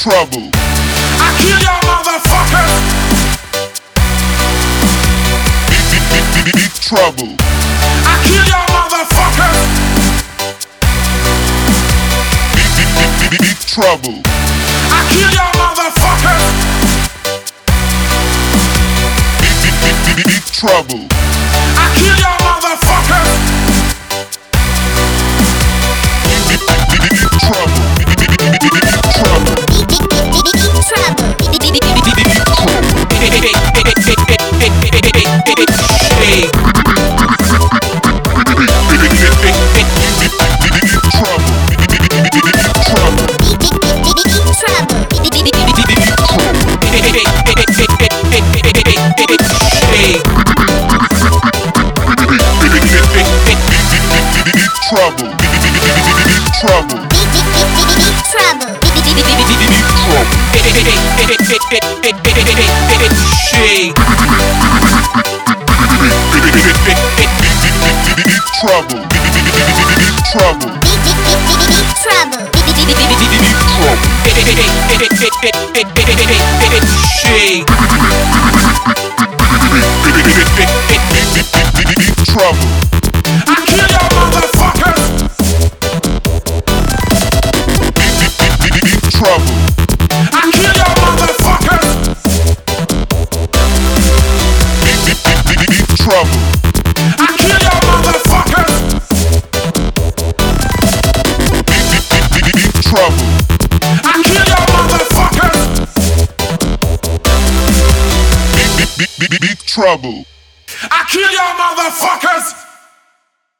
trouble. I kill your motherfuckers. Trouble. I kill your trouble. I kill y'all motherfuckers. Deep, deep, deep, deep, deep trouble. I kill your. trouble. Trouble. Trouble. Trouble. Trouble. Trouble. big, big trouble. I kill your motherfuckers!